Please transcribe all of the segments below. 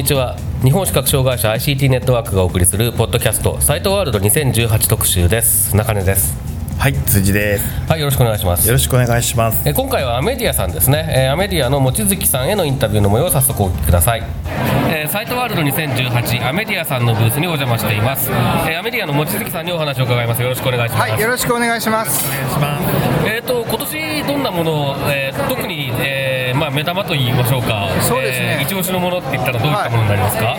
にちは。日本視覚障害者 ICT ネットワークがお送りするポッドキャストサイトワールド2018特集です。中根です。はい、辻です。はいよろしくお願いします。よろしくお願いします。え今回はアメディアさんですね、えーアメディアの望月さんへのインタビューの模様を早速お聞きください、えーサイトワールド2018アメディアさんのブースにお邪魔しています、えーアメディアの望月さんにお話を伺います。よろしくお願いします、はい、よろしくお願いします。えー、と今年どんなものを、えー特に、えーまあ、目玉と言いましょうか。そうですね。えー一押しのものって言ったらどういったものになりますか、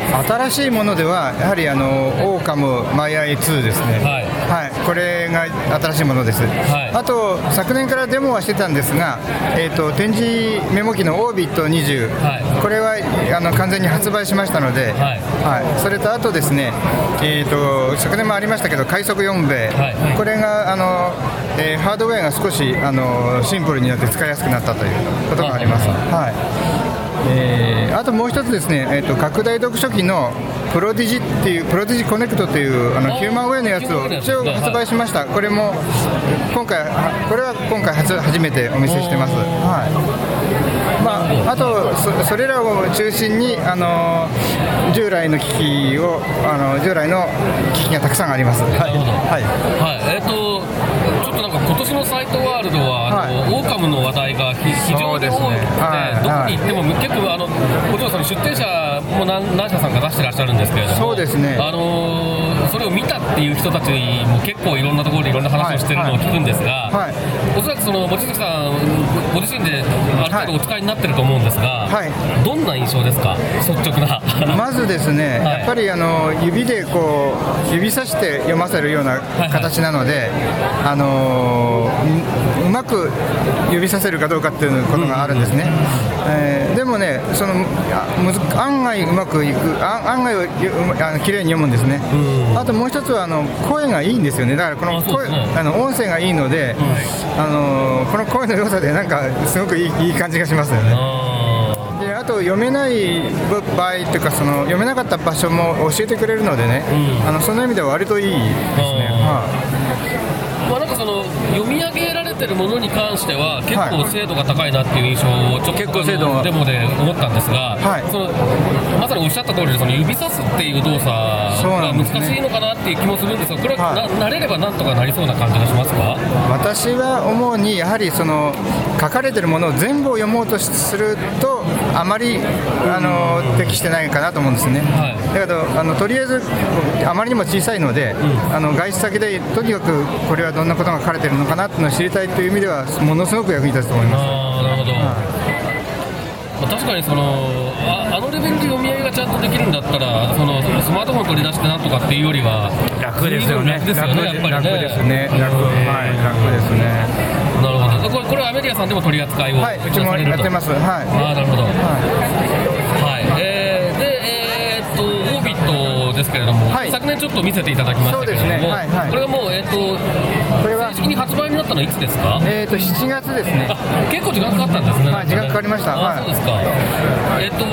新しいものでは、やはりあのオーカムマイアイ2ですね。はい。はい、これが新しいものです。はい。あと昨年からデモはしてたんですが、えっ、と展示メモ機のオービット20、はい。これはあの完全に発売しましたので、はい。はい、それとあとですね、えっ、と昨年もありましたけど快速4米、はい。これがあの、えーハードウェアが少しあのシンプルになって使いやすくなったということがあります。はい。えーあともう一つですね、えー、と拡大読書機のプロディジっていうプロディジコネクトというあのヒューマンウェイのやつ。を一応発売しました、これも今回はこれは今回初初めてお見せしてます、はいまあ、あとそそれらを中心にあの従来の機器をあの従来の機器がたくさんあります、はい。はい。はい、えっ、と、ちょっとなんか今年のサイトワールドは、あの、はい。オーカムの話題がひ非常に多くて、ね。はい。どこに行っても、結構、あの、もちろんその出店者も何何社さんか出してらっしゃるんですけれども、そうですねあのーそれを見たっていう人たちも結構いろんなところでいろんな話をしてるのを聞くんですが、はいおそらくその望月さん、ご自身である程度お使いになってると思うんですが、はいどんな印象ですか、率直な。まずですね、はいやっぱりあの指でこう指さして読ませるような形なので、あのううまく指させるかどうかっていうことがあるんですね、えーでもねそのあむず案外うまくいくあ案外あの綺麗に読むんですね、あともう一つはあの声がいいんですよね。だからこの声あね。あの音声がいいので、あのこの声の良さでなんかすごくいいいい感じがしますよね。あであと読めない場合というかその読めなかった場所も教えてくれるのでね、あのその意味では割といいですね、はまあ、なんかその読み上げられてるものに関しては結構精度が高いなっていう印象をちょっと結構精度デモで思ったんですが、はい。そのまさにおっしゃった通りでその指さすっていう動作が難しいのかなっていう気もするんですがこれはな、はい。慣れればなんとかなりそうな感じがしますか？私は思うにやはりその書かれてるものを全部を読もうとするとあまりあの適してないかなと思うんですね、はい。だけどあのとりあえずあまりにも小さいので、あの外出先でとにかくこれはどんなことが書かれてるのかなっていうのを知りたいという意味ではものすごく役に立つと思います。ああなるほど、まあ、確かにそのああのレベルで読み上げがちゃんとできるんだったらそのスマートフォン取り出してなんとかっていうよりは楽ですよね。楽ですよねやっぱりね。楽ですね。楽はい。楽ですね。なるほど。これこれはアメディアさんでも取り扱いをはい。うちもやってます。はい。ああなるほど。ははい、えー、で、えーっと、オービットですけれども、はい。昨年ちょっと見せていただきましたけれども、そうですね。はいはい。これはもう、えーっと、のはいつですか、えーと7月ですね。あ結構時間かかったんですね、はい時間かかりました。あ、はい。そうですか、えーっと、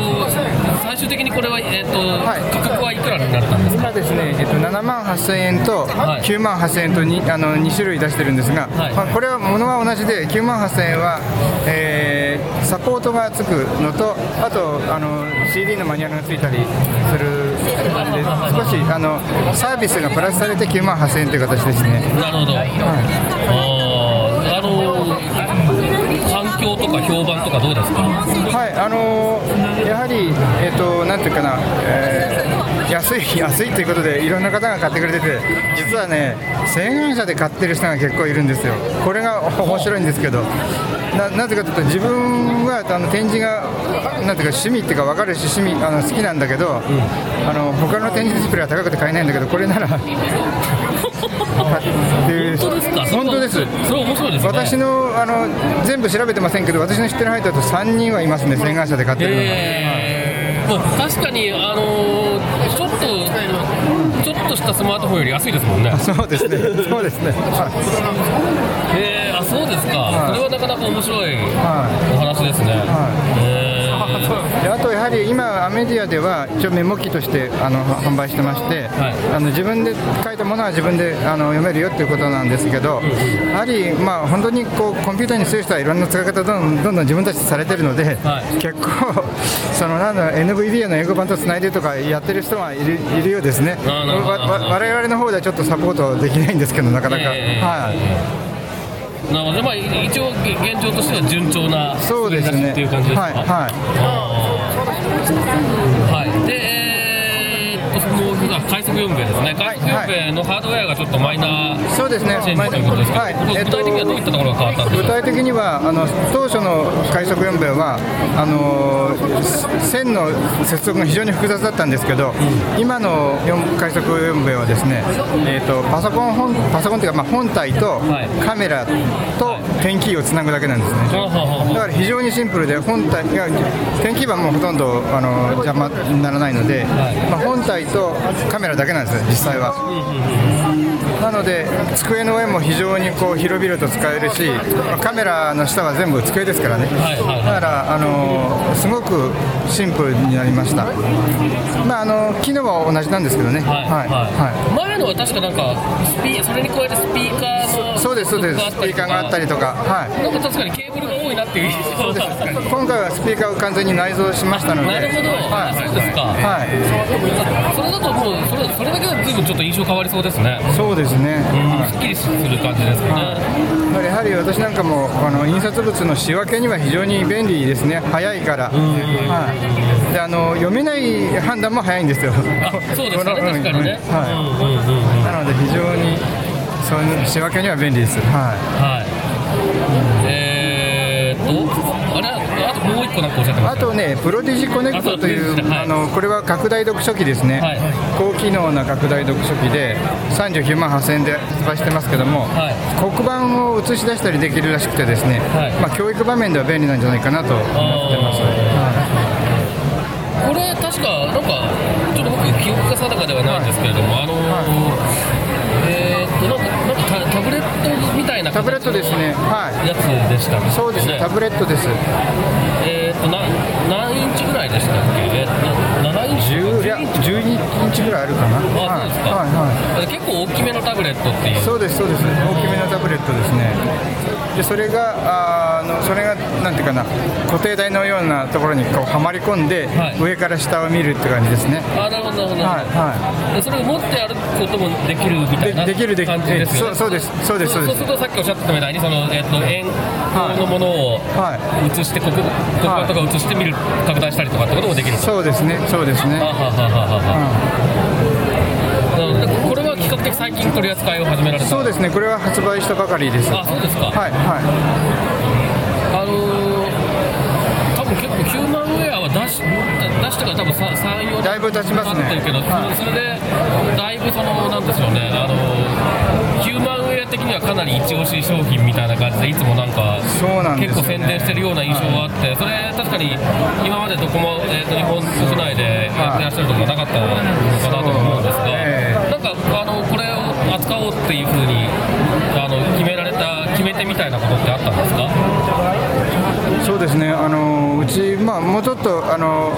最終的にこれは、えーっとはい。価格はいくらになったんですか？今ですね、えっと、7万8000円とはい。9万8000円と 2, あの2種類出してるんですが、はい。まあ、これは物は同じで9万8000円は、えーサポートがつくのとあとあの CD のマニュアルがついたりする少しあのサービスがプラスされて9万8000円という形ですね。なるほど、あーあの反響とか評判とかどうですか？はい、あのーやはり、えっとなんていうかな、えー安い、安いということで、いろんな方が買ってくれてて、実はね、千円車で買ってる人が結構いるんですよ、これが面白いんですけど、ななぜかというと、自分はあの展示が、なんていうか、趣味っていうか、分かるし、趣味あの好きなんだけど、あの他の展示ディスプレイは高くて買えないんだけど、これなら、です。それ面白いですね。私のあの全部調べてませんけど私の知ってる範囲だと3人はいますね。洗顔車で買ってるのが、えー。まあ確かに、あのーちょっとちょっとしたスマートフォンより安いですもんね。そうですね。そうですね。はい。へえあそうですか、はい。それはなかなか面白いはお話ですね、へー。であとやはり今、アメディアでは一応メモ機としてあの販売してまして、はい。あの自分で書いたものは自分であの読めるよっていうことなんですけど、やはり、まあ、本当にこうコンピューターに強い人はいろんな使い方どんどん自分たちでされてるので、はい。結構、そのなんだ NVDA の英語版とつないでとかやってる人はいるいるようですね、我々の方ではちょっとサポートできないんですけど、なかなか。ええ。はいなので、まあ、一応現状としては順調なそうですね。っていう感じですか？はいはいと、そのあ快速4兵衛ですね、快速4兵衛のハードウェアがちょっとマイナーそうですね。チェンジとい。うことですけど、はい具体的にはどういったところが変わったんですか、具体的にはあの当初の快速4兵衛はあの線の接続が非常に複雑だったんですけど、今の4快速4兵衛はですね、えー、とパソコン本パソコンというか、まあ、本体とはい。カメラとペンキーをつなぐだけなんですね。だから非常にシンプルで本体いやペンキーはもうほとんどあの邪魔にならないので、まあ、本体とカメラだけなんですよ実際は。なので机の上も非常にこう広々と使えるし、まあカメラの下は全部机ですからね、だからあのすごくシンプルになりました、まあ、あの機能は同じなんですけどね、はいはい。はい。前のは確かなんかスピそれに加えてスピーカーのそうですそうです。スピーカーがあったりとか、はい、なんか確かにケーブルが多い。なっていう印象が今回はスピーカーを完全に内蔵しましたので、なるほど、はい。そうですか、はい、それだともうそれそれだけで随分ちょっと印象変わりそうですね、そうですね、うん、すっきりする感じですかね、やはり私なんかもあの印刷物の仕分けには非常に便利ですね、早いから、はい、であの読めない判断も早いんですよ、あそうですね、確かにね、はうんうんうんうん。い、なので非常にそういう仕分けには便利です、ははい。えーっと、あれ、あともう一個なんかおっしゃってい、ましたあとね、プロディジコネクトというあはい。あのこれは拡大読書機ですね、はい。高機能な拡大読書機で、39万8000円で発売してますけども、はい。黒板を映し出したりできるらしくて、ですね、はい。まあ、教育場面では便利なんじゃないかなと思ってます。これ、確か、なんか、ちょっと僕、記憶が定かではないんですけれども、あのー、タタブレットみたいなタブレットですね、はい、やつでしたっけそうですね、タブレットです。えーっと、な何インチぐらいでしたっけ？えーな7インチ10いや12インチぐらいあるかな。あ、そうですか、構大きめのタブレットっていう。そうですそうです。大きめのタブレットですね。でそれがあのそれがなんていうかな固定台のようなところにこうはまり込んで、はい上から下を見るって感じですね。あ、なるほど、なるほど。はいはでそれを持って歩くこともできるみたいなでできるできるねえそうそうですそうですそうですそうするとさっきおっしゃってたみたいにその、えっと円光のものをは映してこここことか映してみる拡大したりとかってこともできると。そうですねそうですね。はははははは比較的最近取り扱いを始められた？そうですね。これは発売したばかりです。あそうですか、はいはあのー多分結構ヒューマンウェアは出し出してから多分3、4だいぶ経ちますね。経ってるけど、はい。それでだいぶそのなんでしょうね、あのーヒューマンウェア的にはかなり一押し商品みたいな感じでいつもなんかいそうなんね。結構宣伝してるような印象があって、それ確かに今までどこも、えー、と日本国内でやってらっしゃるところなかったのかなと思うんですが、えなことってあったんですか？そうですね、あのうち、まあ、もうちょっと、あの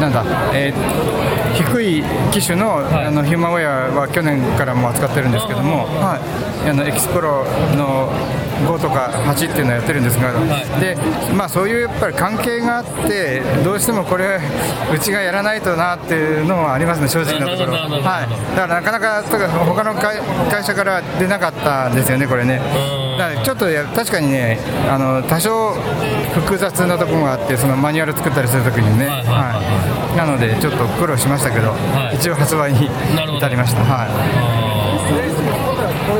なんだ、えー低い機種の,、い。あのヒューマンウェアは去年からも扱ってるんですけども、はい、あのエキスプロの5とか8っていうのをやってるんですが、でまあ、そういうやっぱり関係があって、どうしてもこれ、うちがやらないとなっていうのはありますね、正直なところ。はい、だからなかなか、他の会会社から出なかったんですよね、これね。うんだちょっとや確かにねあの多少複雑なところがあってそのマニュアル作ったりするときにね、はいはいはいはいなのでちょっと苦労しましたけど、はい。一応発売に至りました、はい、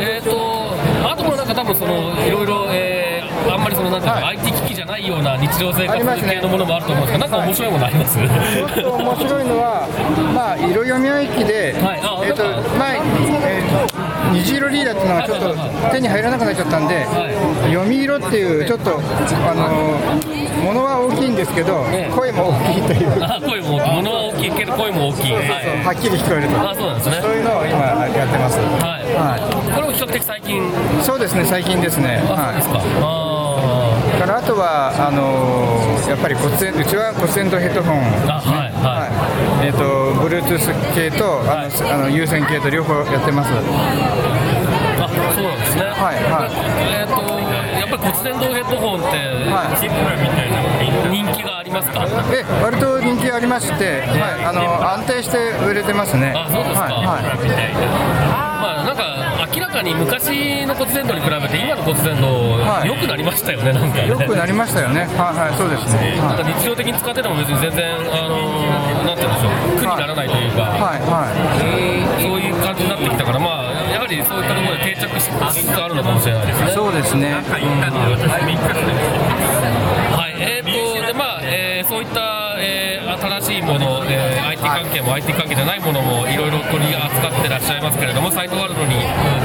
えーとあともなんか多分そのいろいろ、えーあんまりそのなんか、は IT 機器じゃないような日常生活系のものもあると思うんですけど、なんか面白いものあります？面白いのは、まあ、色読み合い機で、はい。あえっと虹色リーダーっていうのがちょっと手に入らなくなっちゃったんで、読み色っていうちょっとあのものは大きいんですけど、ええ。声も大きいという、あ声も大きい物は大きいけど声も大きい。はい。はっきり聞こえると、あそうなんですね。そういうのを今やってます。はい、はこれも比較的最近？そうですね、最近ですね。あそうですか、あからあとはあのーやっぱり骨伝うちは骨伝導ヘッドホン、ーあはいははいえー、と Bluetooth 系とあの、はい。あの有線系と両方やってます。いあそうなんですね。はいはい。えっ、とやっぱり骨伝導ヘッドホンって、はい。チップみたいな人気がありますか？で割と人気ありまして、はい、あの安定して売れてますね。あそうですか、はいはい。まあなんか明らかに昔の骨伝導に比べて今の骨伝導はい良くなりましたよねなんかねよくなりましたよね。はいはいそうですね。なんかはい日常的に使ってても別に全然あのーなんて言うんでしょう苦にならないというか、はいはい。そういう感じになってきたからまあやはりそういったところで定着しつつあるのかもしれないですねそうですね。はい、えー新しいもの、えー IT 関係も IT 関係じゃないものもいろいろ取り扱ってらっしゃいますけれども、サイトワールドに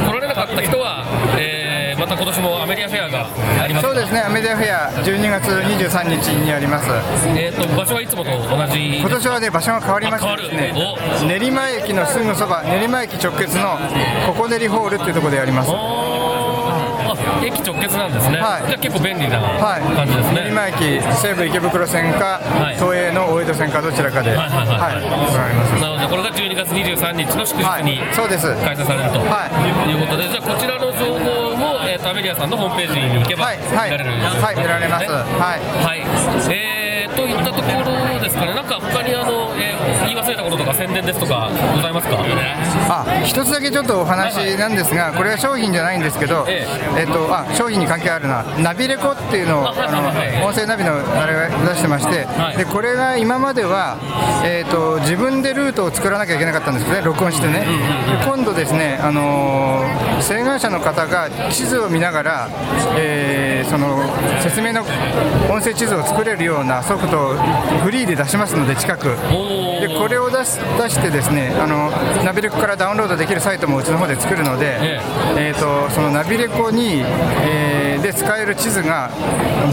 来られなかった人は、えーまた今年もアメリアフェアがあります。そうですね。アメディアフェア12月23日にあります。えーと場所はいつもと同じ？今年はね場所が変わりましてですね練馬駅のすぐそば練馬駅直結のココデリホールっていうところでやります駅直結なんですね、はい。じゃあ結構便利なはい感じですね、練馬駅西武池袋線か、はい。東映の大江戸線かどちらかで。はいはいはいはい。なのでこれが12月23日の祝日にはい。そうです。開催されるとはい。いうことで、じゃあこちらの情報も、えー、とアメリアさんのホームページに行けばはい。見はい。られる、はい。見られます。ねはい。はい、えー、といったところですかね、なんか他にあの、えー忘れたこととか宣伝ですとかございますか、あ一つだけちょっとお話なんですがこれは商品じゃないんですけど、ええ。っとあ商品に関係あるなナビレコっていうのをあの音声ナビのあれを出してまして、はい。でこれが今までは、えっと自分でルートを作らなきゃいけなかったんですね録音してね、で今度ですね、あのー請願者の方が地図を見ながら、えーその説明の音声地図を作れるようなソフトをフリーで出しますので近く。おでこれを出し出してですねあのナビレコからダウンロードできるサイトもうちの方で作るので、ええ。ー、とそのナビレコに、えーで使える地図が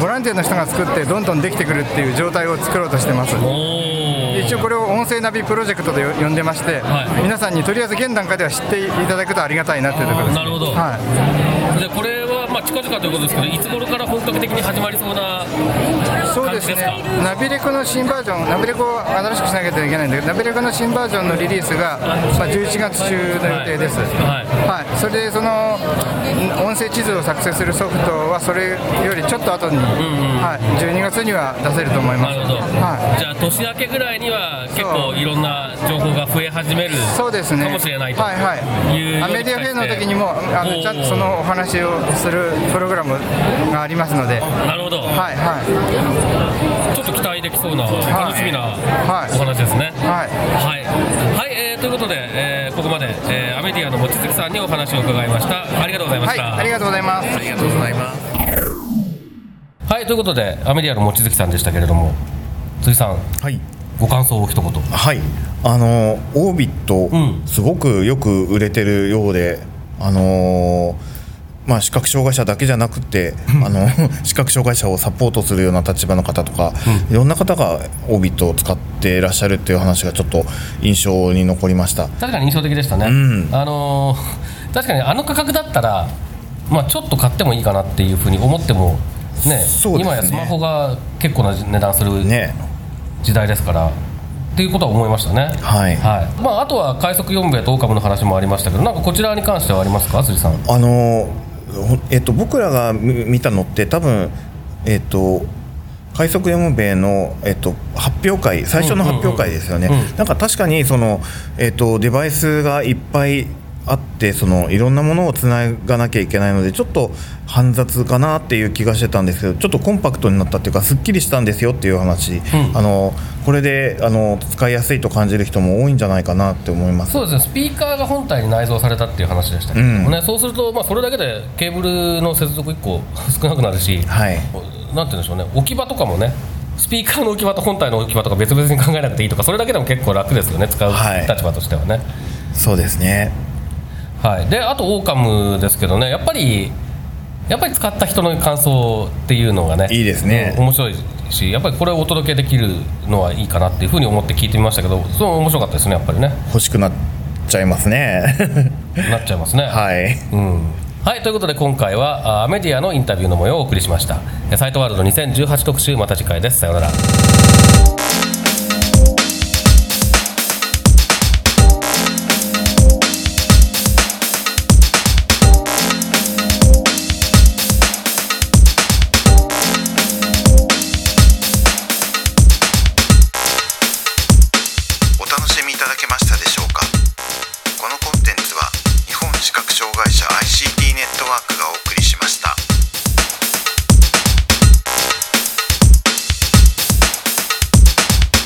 ボランティアの人が作ってどんどんできてくるっていう状態を作ろうとしてます。一応これを音声ナビプロジェクトでよ呼んでまして、はい。皆さんにとりあえず現段階では知っていただくとありがたいなというところです。なるほど。はい。じゃあこれは、まあ、近々ということですけど、いつ頃から本格的に始まりそうなそうですね。ナビレコの新バージョン、ナビレコを新しくしなきゃいけないんだけど、ナビレコの新バージョンのリリースが、まあ、11月中の予定です、はい。はい。それでそのん音声地図を作成するソフトは、それよりちょっと後に、はい、12月には出せると思います。なるほど、はい。じゃあ年明けぐらいには結構いろんな情報が増え始めるそう。ですね。かもしれないとはいはい。いうようにアメディアフェアの時にもあのちゃんとそのお話をするプログラムがありますので、はいなるほど、はいちょっと期待できそうな楽しみなはいお話ですね。はい。はい、はいえーということで、えーここまで、えーアメディアの望月さんにお話を伺いました。ありがとうございまはい、した。ありがとうございます。ありがとうございますはい、ということで、アメディアの望月さんでしたけれども、辻さん、はいご感想を一言。はいあのオービット、うんすごくよく売れてるようであのまあ、視覚障害者だけじゃなくて、あの 視覚障害者をサポートするような立場の方とか、いろんな方がオービットを使っていらっしゃるっていう話がちょっと印象に残りました。確かに印象的でしたね。んあのー 確かにあの価格だったら、まあ、ちょっと買ってもいいかなっていうふうに思っても、ね、ね今やスマホが結構な値段するね時代ですから。っていうことは思いましたね。はいまあ、あとは快速4米とオオカムの話もありましたけど、なんかこちらに関してはありますか、辻さん。あのほえっと、僕らが見見たのって多分、えっと、快速 M 米の、えっと、発表会最初の発表会ですよね、なんか確かにその、えっと、デバイスがいっぱいあってそのいろんなものをつながなきゃいけないのでちょっと煩雑かなっていう気がしてたんですけどちょっとコンパクトになったっていうかすっきりしたんですよっていう話、ん。あのこれであの使いやすいと感じる人も多いんじゃないかなって思います。そうですね、スピーカーが本体に内蔵されたっていう話でしたけどもね、そうすると、まあ、それだけでケーブルの接続1個少なくなるし、はい。なんて言うんでしょうね、置き場とかもね、スピーカーの置き場と本体の置き場とか別々に考えなくていいとか、それだけでも結構楽ですよね、使うはい。立場としてはね。そうですねはい、であとオーカムですけどねやっぱりやっぱり使った人の感想っていうのがねいいですね。うん面白いしやっぱりこれをお届けできるのはいいかなっていうふうに思って聞いてみましたけどそう面白かったですねやっぱりね。欲しくなっちゃいますね。なっちゃいますね。はい。うん。はい、ということで今回はあメディアのインタビューの模様をお送りしました。えサイトワールド2018特集また次回です。さようなら